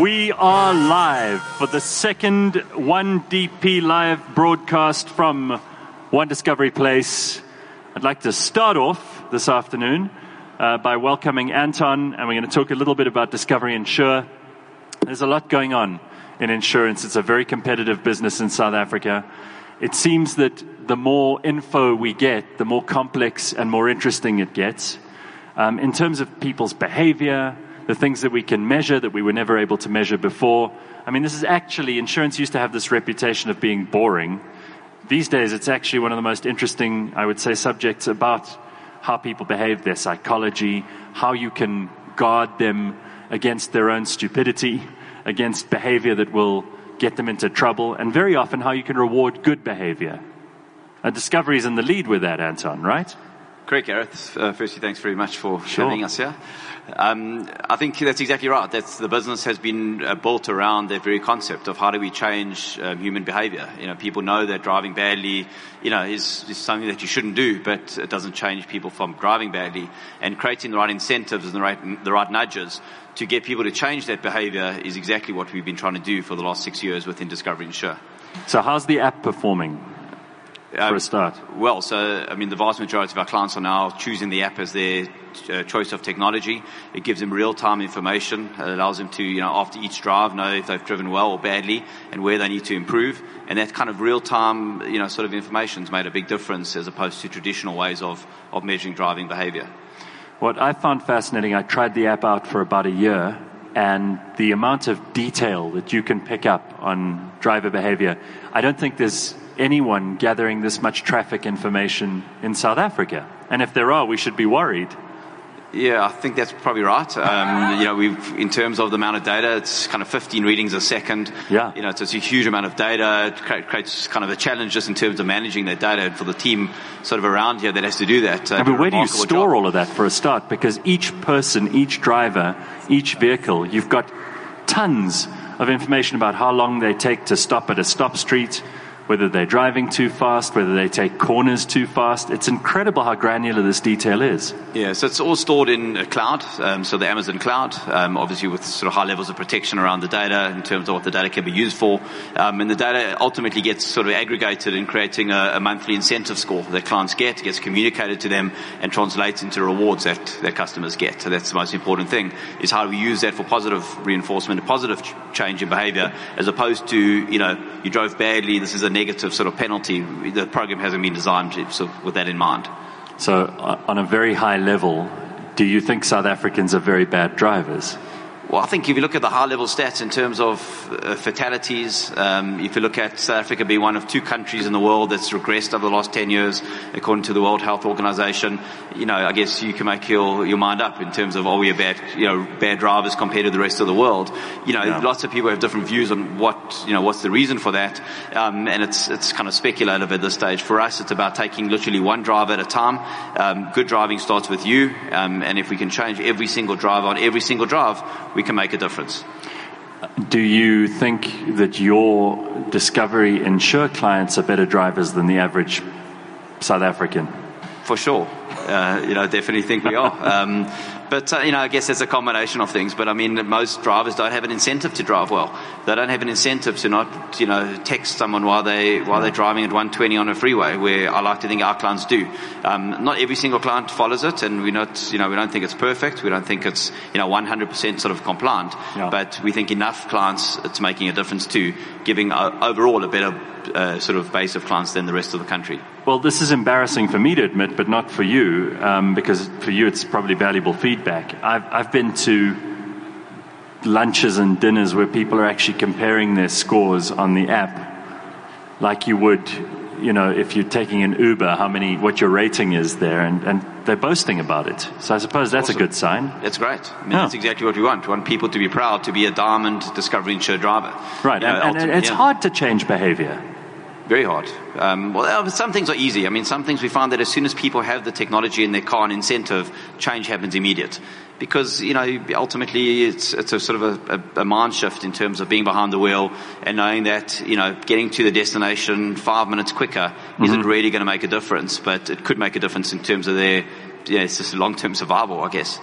We are live for the second 1DP live broadcast from One Discovery Place. I'd like to start off this afternoon uh, by welcoming Anton, and we're going to talk a little bit about Discovery Insure. There's a lot going on in insurance. It's a very competitive business in South Africa. It seems that the more info we get, the more complex and more interesting it gets. Um, in terms of people's behavior, the things that we can measure that we were never able to measure before. I mean, this is actually, insurance used to have this reputation of being boring. These days, it's actually one of the most interesting, I would say, subjects about how people behave, their psychology, how you can guard them against their own stupidity, against behavior that will get them into trouble, and very often how you can reward good behavior. A discovery is in the lead with that, Anton, right? Great, Gareth. Uh, firstly, thanks very much for sure. having us here. Um, I think that's exactly right. That's the business has been uh, built around that very concept of how do we change um, human behavior. You know, people know that driving badly, you know, is, is something that you shouldn't do, but it doesn't change people from driving badly. And creating the right incentives and the right, the right nudges to get people to change that behavior is exactly what we've been trying to do for the last six years within Discovery Insure. So how's the app performing? For a um, start? Well, so I mean, the vast majority of our clients are now choosing the app as their uh, choice of technology. It gives them real-time information. It allows them to, you know, after each drive, know if they've driven well or badly and where they need to improve. And that kind of real-time, you know, sort of information has made a big difference as opposed to traditional ways of, of measuring driving behavior. What I found fascinating, I tried the app out for about a year and the amount of detail that you can pick up on driver behavior, I don't think there's anyone gathering this much traffic information in South Africa. And if there are, we should be worried. Yeah, I think that's probably right. Um, you know, we've, in terms of the amount of data, it's kind of 15 readings a second. Yeah. You know, it's, it's a huge amount of data. It creates kind of a challenge just in terms of managing that data and for the team sort of around here that has to do that. Uh, but where do you store job. all of that for a start? Because each person, each driver, each vehicle, you've got tons of information about how long they take to stop at a stop street, whether they're driving too fast, whether they take corners too fast. It's incredible how granular this detail is. Yeah, so it's all stored in a cloud, um, so the Amazon cloud, um, obviously with sort of high levels of protection around the data in terms of what the data can be used for. Um, and the data ultimately gets sort of aggregated in creating a, a, monthly incentive score that clients get, gets communicated to them and translates into rewards that, that customers get. So that's the most important thing, is how do we use that for positive reinforcement, a positive ch- change in behavior, as opposed to, you know, you drove badly, this is a negative sort of penalty. The program hasn't been designed sort of with that in mind. So, uh, on a very high level, do you think South Africans are very bad drivers? Well, I think if you look at the high level stats in terms of uh, fatalities, um, if you look at South Africa being one of two countries in the world that's regressed over the last 10 years, according to the World Health Organization, you know, I guess you can make your, your mind up in terms of are we a bad, you know, bad drivers compared to the rest of the world. You know, yeah. lots of people have different views on what, you know, what's the reason for that. Um, and it's, it's kind of speculative at this stage. For us, it's about taking literally one drive at a time. Um, good driving starts with you. Um, and if we can change every single drive on every single drive, we can make a difference. Do you think that your Discovery Insure clients are better drivers than the average South African? For sure. Uh, you know, definitely think we are. Um, but, uh, you know, I guess it's a combination of things. But I mean, most drivers don't have an incentive to drive well. They don't have an incentive to not, you know, text someone while they, while they're driving at 120 on a freeway, where I like to think our clients do. Um, not every single client follows it, and we're not, you know, we don't think it's perfect. We don't think it's, you know, 100% sort of compliant. Yeah. But we think enough clients, it's making a difference too, giving uh, overall a better uh, sort of base of clients than the rest of the country. Well, this is embarrassing for me to admit, but not for you, um, because for you it's probably valuable feedback. I've, I've been to lunches and dinners where people are actually comparing their scores on the app like you would you know if you're taking an uber how many what your rating is there and, and they're boasting about it so i suppose that's awesome. a good sign that's great i mean yeah. that's exactly what we want we want people to be proud to be a diamond discovery insure driver right and, know, and, and, it's yeah. hard to change behavior very hard. Um, well, some things are easy. I mean, some things we find that as soon as people have the technology in their car and incentive, change happens immediate. Because, you know, ultimately it's, it's a sort of a, a, mind shift in terms of being behind the wheel and knowing that, you know, getting to the destination five minutes quicker mm-hmm. isn't really going to make a difference, but it could make a difference in terms of their, yeah, it's just long-term survival, I guess.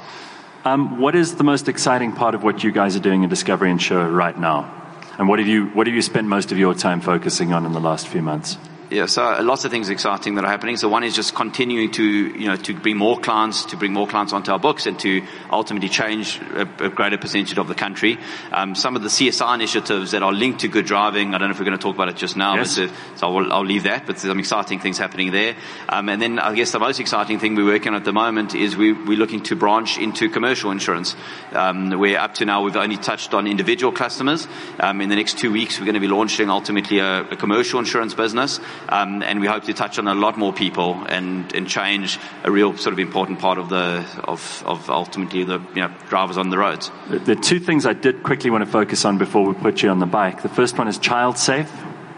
Um, what is the most exciting part of what you guys are doing in Discovery Insure right now? And what have you what have you spent most of your time focusing on in the last few months? Yeah, so lots of things exciting that are happening. So one is just continuing to, you know, to bring more clients, to bring more clients onto our books and to ultimately change a, a greater percentage of the country. Um, some of the CSR initiatives that are linked to good driving, I don't know if we're going to talk about it just now, yes. but, uh, so I'll, I'll, leave that, but there's some exciting things happening there. Um, and then I guess the most exciting thing we're working on at the moment is we, we're looking to branch into commercial insurance, um, where up to now we've only touched on individual customers. Um, in the next two weeks, we're going to be launching ultimately a, a commercial insurance business. Um, and we hope to touch on a lot more people and, and change a real sort of important part of the of, of ultimately the you know, drivers on the roads. The two things I did quickly want to focus on before we put you on the bike. The first one is child safe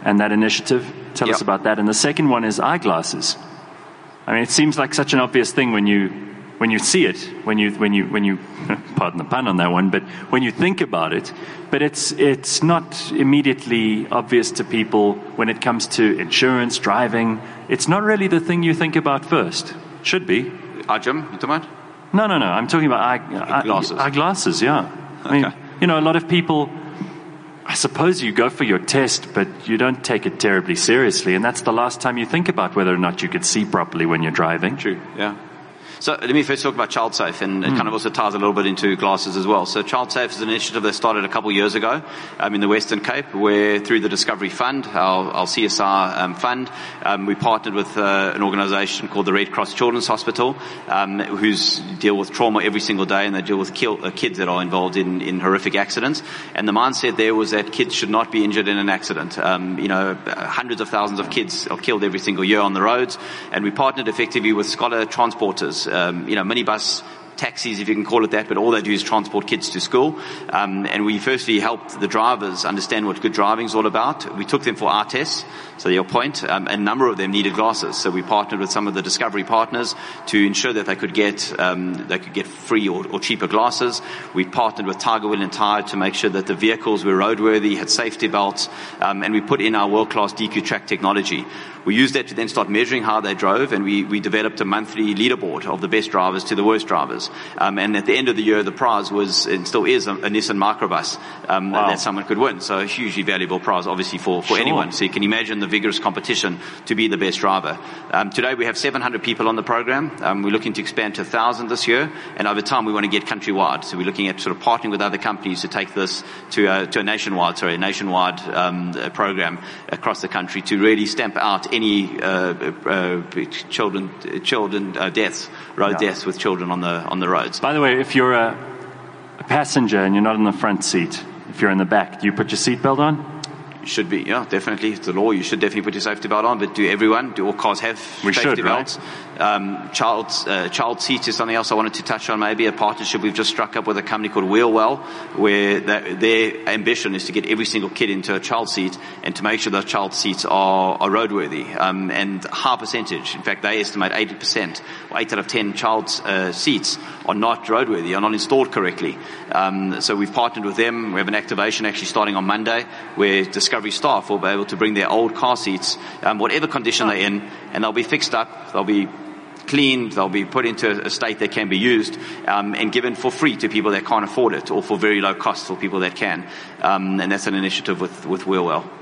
and that initiative. Tell yep. us about that. And the second one is eyeglasses. I mean, it seems like such an obvious thing when you when you see it, when you, when you, when you, pardon the pun on that one, but when you think about it, but it's, it's not immediately obvious to people when it comes to insurance, driving. It's not really the thing you think about first. Should be. Eye Jim, you talking about? No, no, no. I'm talking about eye, glasses. Eye, glasses, yeah. I mean, you know, a lot of people, I suppose you go for your test, but you don't take it terribly seriously, and that's the last time you think about whether or not you could see properly when you're driving. True, yeah. So let me first talk about Child Safe, and it mm. kind of also ties a little bit into glasses as well. So Child Safe is an initiative that started a couple of years ago um, in the Western Cape, where through the Discovery Fund, our, our CSR um, fund, um, we partnered with uh, an organisation called the Red Cross Children's Hospital, um, who's deal with trauma every single day, and they deal with kill, uh, kids that are involved in, in horrific accidents. And the mindset there was that kids should not be injured in an accident. Um, you know, hundreds of thousands of kids are killed every single year on the roads, and we partnered effectively with scholar transporters um, you know, minibus taxis, if you can call it that, but all they do is transport kids to school. Um, and we firstly helped the drivers understand what good driving is all about. We took them for our tests. So your point, um, a number of them needed glasses. So we partnered with some of the Discovery partners to ensure that they could get um, they could get free or, or, cheaper glasses. We partnered with Tiger Wheel and Tyre to make sure that the vehicles were roadworthy, had safety belts, um, and we put in our world-class DQ track technology. We used that to then start measuring how they drove, and we, we developed a monthly leaderboard of the best drivers to the worst drivers. Um, and at the end of the year, the prize was and still is a, a Nissan Microbus um, wow. that someone could win. So a hugely valuable prize, obviously for, for sure. anyone. So you can imagine the vigorous competition to be the best driver. Um, today we have 700 people on the program. Um, we're looking to expand to 1,000 this year, and over time we want to get countrywide. So we're looking at sort of partnering with other companies to take this to a, to a nationwide, sorry, a nationwide um, program across the country to really stamp out any uh, uh, children children uh, deaths, road deaths with children on the on the roads. By the way, if you're a, a passenger and you're not in the front seat, if you're in the back, do you put your seatbelt on? Should be, yeah, definitely. It's the law. You should definitely put your safety belt on, but do everyone, do all cars have we safety should, belts? Right? Um, child, uh, child seats is something else I wanted to touch on, maybe a partnership we've just struck up with a company called Wheelwell, where their ambition is to get every single kid into a child seat and to make sure those child seats are, are roadworthy, um, and high percentage. In fact, they estimate 80%, or 8 out of 10 child uh, seats are not roadworthy, are not installed correctly. Um, so we've partnered with them. We have an activation actually starting on Monday where Discovery staff will be able to bring their old car seats, um, whatever condition they're in, and they'll be fixed up. They'll be cleaned, they'll be put into a state that can be used um, and given for free to people that can't afford it or for very low cost for people that can. Um, and that's an initiative with, with Wheelwell.